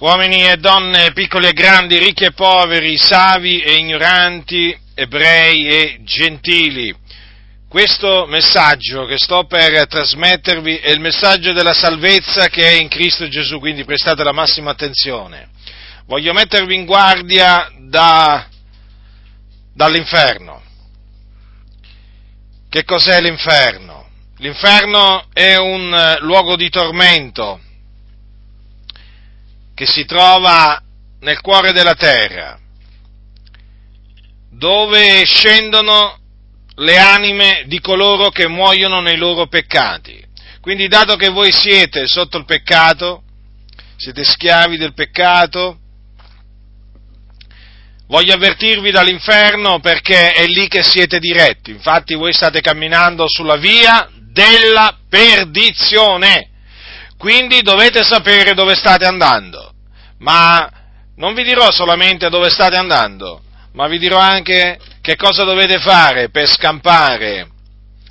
uomini e donne, piccoli e grandi, ricchi e poveri, savi e ignoranti, ebrei e gentili. Questo messaggio che sto per trasmettervi è il messaggio della salvezza che è in Cristo Gesù, quindi prestate la massima attenzione. Voglio mettervi in guardia da, dall'inferno. Che cos'è l'inferno? L'inferno è un luogo di tormento, che si trova nel cuore della terra, dove scendono le anime di coloro che muoiono nei loro peccati. Quindi dato che voi siete sotto il peccato, siete schiavi del peccato, voglio avvertirvi dall'inferno perché è lì che siete diretti. Infatti voi state camminando sulla via della perdizione. Quindi dovete sapere dove state andando ma non vi dirò solamente dove state andando, ma vi dirò anche che cosa dovete fare per scampare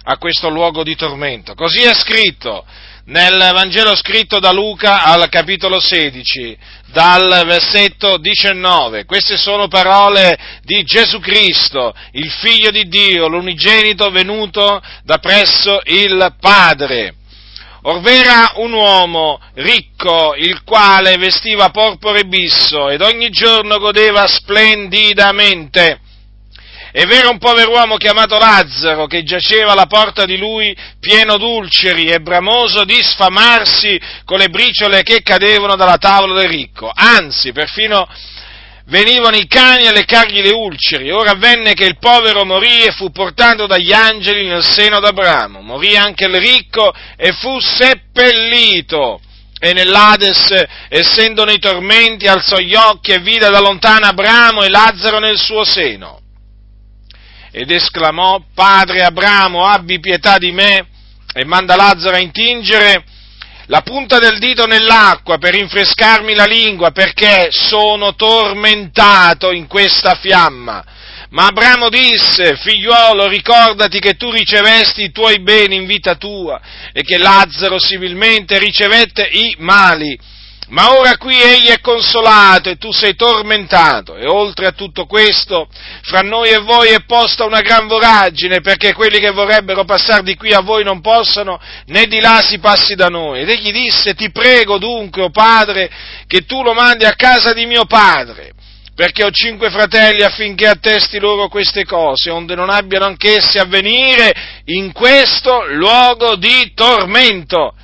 a questo luogo di tormento. Così è scritto nel Vangelo scritto da Luca al capitolo 16, dal versetto 19. Queste sono parole di Gesù Cristo, il Figlio di Dio, l'unigenito venuto da presso il Padre Orvera un uomo ricco, il quale vestiva porpore bisso ed ogni giorno godeva splendidamente. E v'era un pover'uomo chiamato Lazzaro che giaceva alla porta di lui pieno d'ulceri e bramoso di sfamarsi con le briciole che cadevano dalla tavola del ricco. Anzi, perfino venivano i cani a leccargli le ulceri. Ora avvenne che il povero morì e fu portato dagli angeli nel seno d'Abramo. Morì anche il ricco e fu seppellito. E nell'Ades, essendo nei tormenti, alzò gli occhi e vide da lontano Abramo e Lazzaro nel suo seno. Ed esclamò, Padre Abramo, abbi pietà di me e manda Lazzaro a intingere la punta del dito nell'acqua per rinfrescarmi la lingua perché sono tormentato in questa fiamma. Ma Abramo disse, figliuolo, ricordati che tu ricevesti i tuoi beni in vita tua e che Lazzaro similmente ricevette i mali ma ora qui egli è consolato e tu sei tormentato. E oltre a tutto questo, fra noi e voi è posta una gran voragine, perché quelli che vorrebbero passare di qui a voi non possano, né di là si passi da noi. Ed egli disse, ti prego dunque, o oh padre, che tu lo mandi a casa di mio padre perché ho cinque fratelli affinché attesti loro queste cose, onde non abbiano anch'essi a venire in questo luogo di tormento.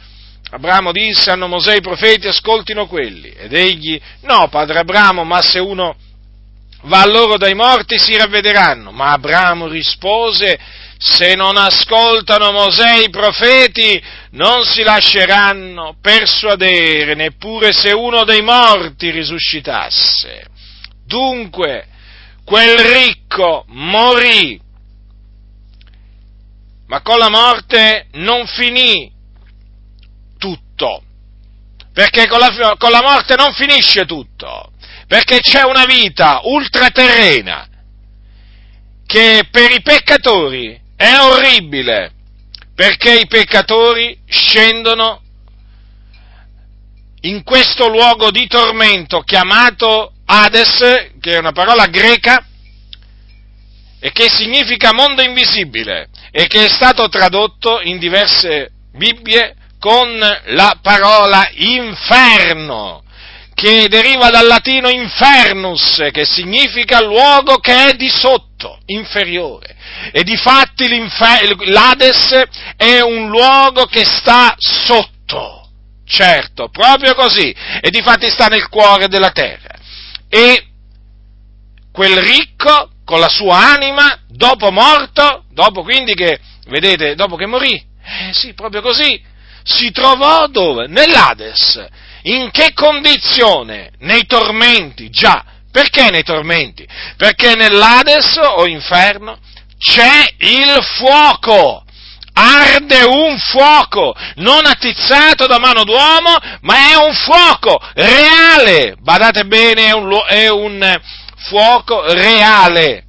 Abramo disse, hanno Mosè i profeti, ascoltino quelli. Ed egli, no, padre Abramo, ma se uno va loro dai morti si ravvederanno. Ma Abramo rispose, se non ascoltano Mosè i profeti, non si lasceranno persuadere, neppure se uno dei morti risuscitasse. Dunque, quel ricco morì, ma con la morte non finì perché con la, con la morte non finisce tutto, perché c'è una vita ultraterrena che per i peccatori è orribile, perché i peccatori scendono in questo luogo di tormento chiamato Hades, che è una parola greca, e che significa mondo invisibile, e che è stato tradotto in diverse Bibbie con la parola inferno, che deriva dal latino infernus, che significa luogo che è di sotto, inferiore. E di fatti l'Ades è un luogo che sta sotto, certo, proprio così, e di fatti sta nel cuore della terra. E quel ricco, con la sua anima, dopo morto, dopo quindi che, vedete, dopo che morì, eh sì, proprio così, si trovò dove? Nell'Ades. In che condizione? Nei tormenti, già. Perché nei tormenti? Perché nell'Ades o inferno c'è il fuoco. Arde un fuoco, non attizzato da mano d'uomo, ma è un fuoco reale. Badate bene, è un, è un fuoco reale.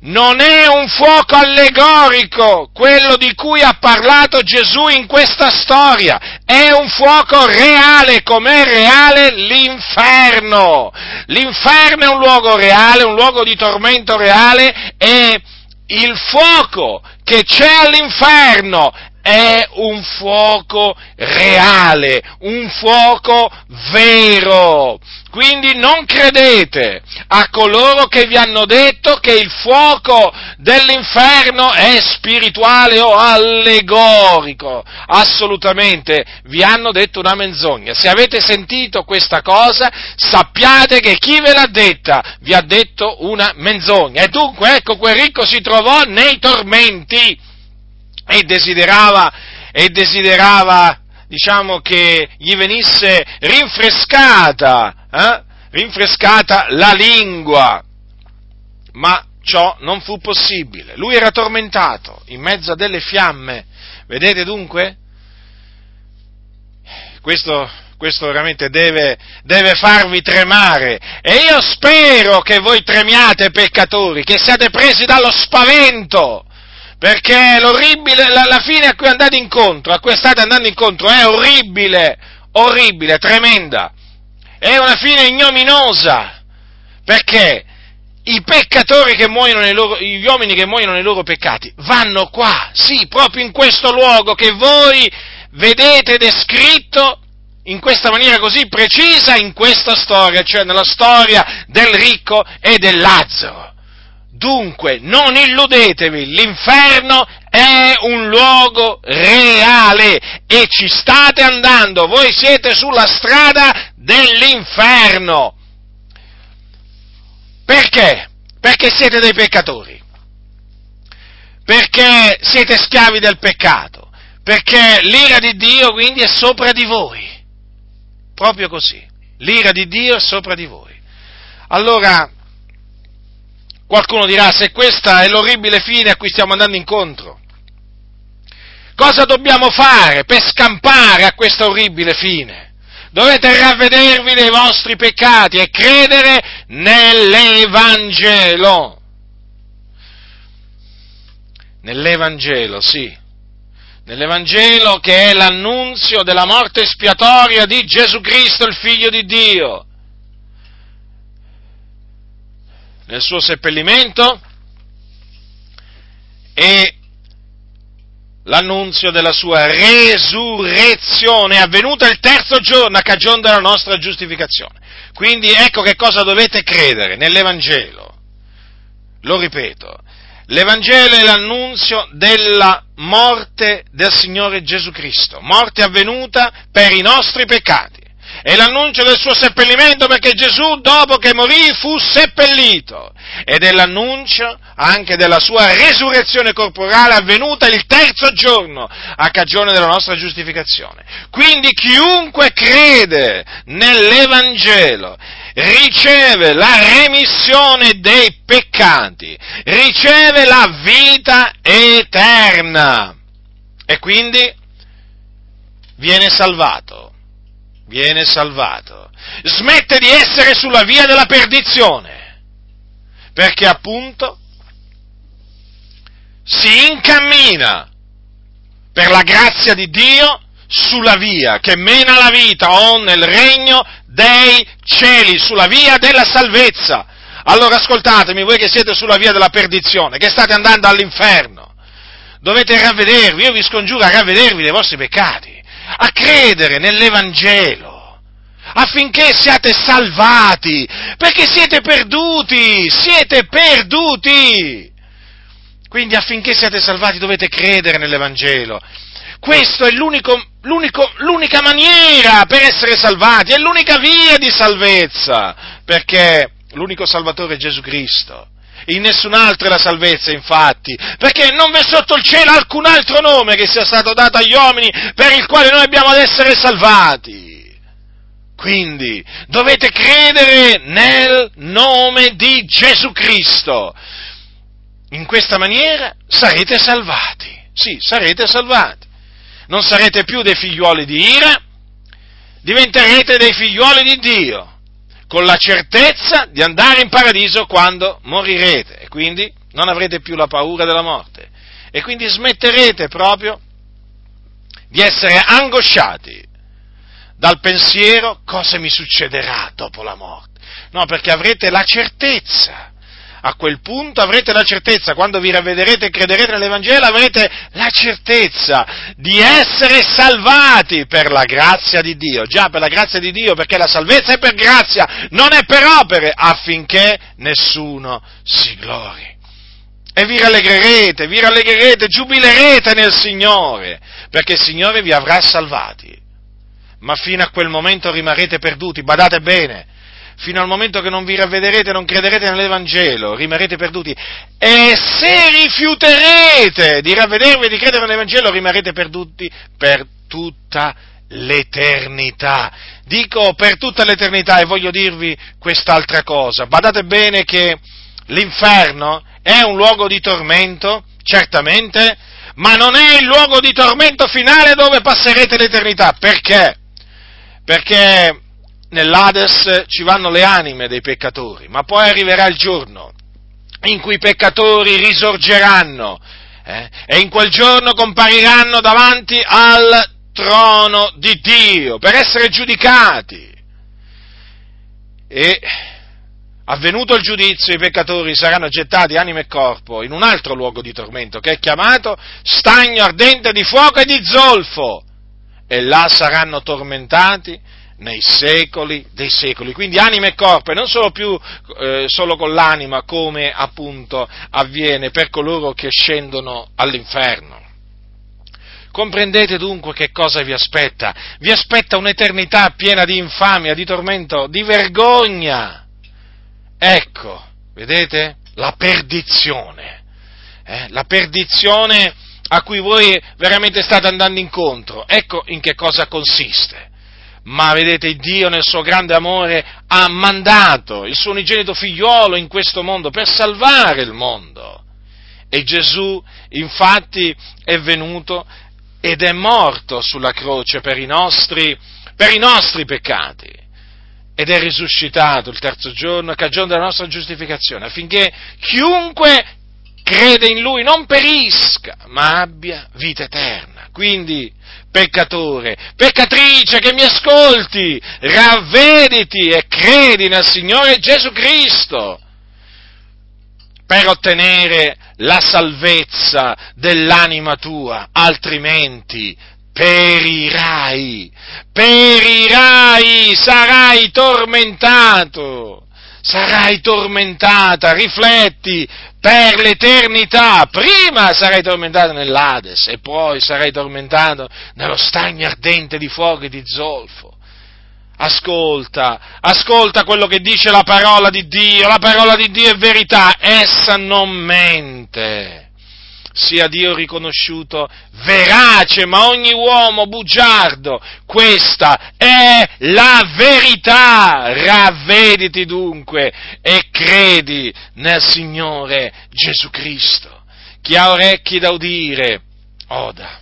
Non è un fuoco allegorico quello di cui ha parlato Gesù in questa storia, è un fuoco reale, com'è reale l'inferno. L'inferno è un luogo reale, un luogo di tormento reale e il fuoco che c'è all'inferno è un fuoco reale, un fuoco vero. Quindi non credete a coloro che vi hanno detto che il fuoco dell'inferno è spirituale o allegorico. Assolutamente, vi hanno detto una menzogna. Se avete sentito questa cosa, sappiate che chi ve l'ha detta vi ha detto una menzogna. E dunque, ecco, quel ricco si trovò nei tormenti e desiderava, e desiderava diciamo che gli venisse rinfrescata, eh? rinfrescata la lingua, ma ciò non fu possibile. Lui era tormentato in mezzo a delle fiamme. Vedete dunque? Questo, questo veramente deve, deve, farvi tremare. E io spero che voi tremiate peccatori, che siate presi dallo spavento perché l'orribile, la, la fine a cui andate incontro, a cui state andando incontro, è orribile, orribile, tremenda. È una fine ignominosa. Perché? I peccatori che muoiono nei loro, gli uomini che muoiono nei loro peccati vanno qua, sì, proprio in questo luogo che voi vedete descritto in questa maniera così precisa in questa storia, cioè nella storia del ricco e del Lazzaro. Dunque, non illudetevi, l'inferno è un luogo reale e ci state andando, voi siete sulla strada dell'inferno. Perché? Perché siete dei peccatori, perché siete schiavi del peccato, perché l'ira di Dio quindi è sopra di voi, proprio così, l'ira di Dio è sopra di voi. Allora, Qualcuno dirà se questa è l'orribile fine a cui stiamo andando incontro. Cosa dobbiamo fare per scampare a questa orribile fine? Dovete ravvedervi dei vostri peccati e credere nell'Evangelo. Nell'Evangelo, sì. Nell'Evangelo che è l'annunzio della morte espiatoria di Gesù Cristo, il Figlio di Dio nel suo seppellimento e l'annunzio della sua resurrezione avvenuta il terzo giorno a cagione della nostra giustificazione. Quindi ecco che cosa dovete credere nell'Evangelo. Lo ripeto, l'Evangelo è l'annunzio della morte del Signore Gesù Cristo, morte avvenuta per i nostri peccati è l'annuncio del suo seppellimento perché Gesù dopo che morì fu seppellito. Ed è l'annuncio anche della sua resurrezione corporale avvenuta il terzo giorno a cagione della nostra giustificazione. Quindi chiunque crede nell'Evangelo riceve la remissione dei peccati, riceve la vita eterna. E quindi viene salvato viene salvato, smette di essere sulla via della perdizione, perché appunto si incammina per la grazia di Dio sulla via che mena la vita o nel regno dei cieli, sulla via della salvezza. Allora ascoltatemi, voi che siete sulla via della perdizione, che state andando all'inferno, dovete ravvedervi, io vi scongiuro a ravvedervi dei vostri peccati a credere nell'Evangelo, affinché siate salvati, perché siete perduti, siete perduti. Quindi affinché siate salvati dovete credere nell'Evangelo. Questa è l'unico, l'unico, l'unica maniera per essere salvati, è l'unica via di salvezza, perché l'unico Salvatore è Gesù Cristo in nessun altro è la salvezza, infatti, perché non v'è sotto il cielo alcun altro nome che sia stato dato agli uomini per il quale noi abbiamo ad essere salvati. Quindi dovete credere nel nome di Gesù Cristo. In questa maniera sarete salvati. Sì, sarete salvati. Non sarete più dei figliuoli di ira, diventerete dei figliuoli di Dio con la certezza di andare in paradiso quando morirete. E quindi non avrete più la paura della morte e quindi smetterete proprio di essere angosciati dal pensiero cosa mi succederà dopo la morte. No, perché avrete la certezza a quel punto avrete la certezza, quando vi ravvederete e crederete nell'Evangelo, avrete la certezza di essere salvati per la grazia di Dio. Già, per la grazia di Dio, perché la salvezza è per grazia, non è per opere, affinché nessuno si glori. E vi rallegrerete, vi rallegrerete, giubilerete nel Signore, perché il Signore vi avrà salvati. Ma fino a quel momento rimarrete perduti, badate bene, fino al momento che non vi ravvederete non crederete nell'Evangelo, rimarrete perduti. E se rifiuterete di ravvedervi e di credere nell'Evangelo, rimarrete perduti per tutta l'eternità. Dico per tutta l'eternità e voglio dirvi quest'altra cosa. Badate bene che l'inferno è un luogo di tormento, certamente, ma non è il luogo di tormento finale dove passerete l'eternità. Perché? Perché nell'Ades ci vanno le anime dei peccatori, ma poi arriverà il giorno in cui i peccatori risorgeranno eh, e in quel giorno compariranno davanti al trono di Dio per essere giudicati. E avvenuto il giudizio, i peccatori saranno gettati anima e corpo in un altro luogo di tormento che è chiamato stagno ardente di fuoco e di zolfo e là saranno tormentati nei secoli dei secoli. Quindi anima e corpo, e non solo più eh, solo con l'anima, come appunto avviene per coloro che scendono all'inferno. Comprendete dunque che cosa vi aspetta? Vi aspetta un'eternità piena di infamia, di tormento, di vergogna. Ecco, vedete? La perdizione. Eh? La perdizione a cui voi veramente state andando incontro. Ecco in che cosa consiste ma vedete Dio nel suo grande amore ha mandato il suo unigenito figliuolo in questo mondo per salvare il mondo. E Gesù infatti è venuto ed è morto sulla croce per i nostri, per i nostri peccati ed è risuscitato il terzo giorno cagione della nostra giustificazione affinché chiunque crede in lui non perisca ma abbia vita eterna. Quindi peccatore, peccatrice che mi ascolti, ravvediti e credi nel Signore Gesù Cristo per ottenere la salvezza dell'anima tua, altrimenti perirai, perirai, sarai tormentato, sarai tormentata, rifletti, per l'eternità. Prima sarai tormentato nell'Ades e poi sarai tormentato nello stagno ardente di fuoco e di zolfo. Ascolta, ascolta quello che dice la parola di Dio, la parola di Dio è verità, essa non mente sia Dio riconosciuto verace, ma ogni uomo bugiardo. Questa è la verità. Ravvediti dunque e credi nel Signore Gesù Cristo. Chi ha orecchi da udire, oda.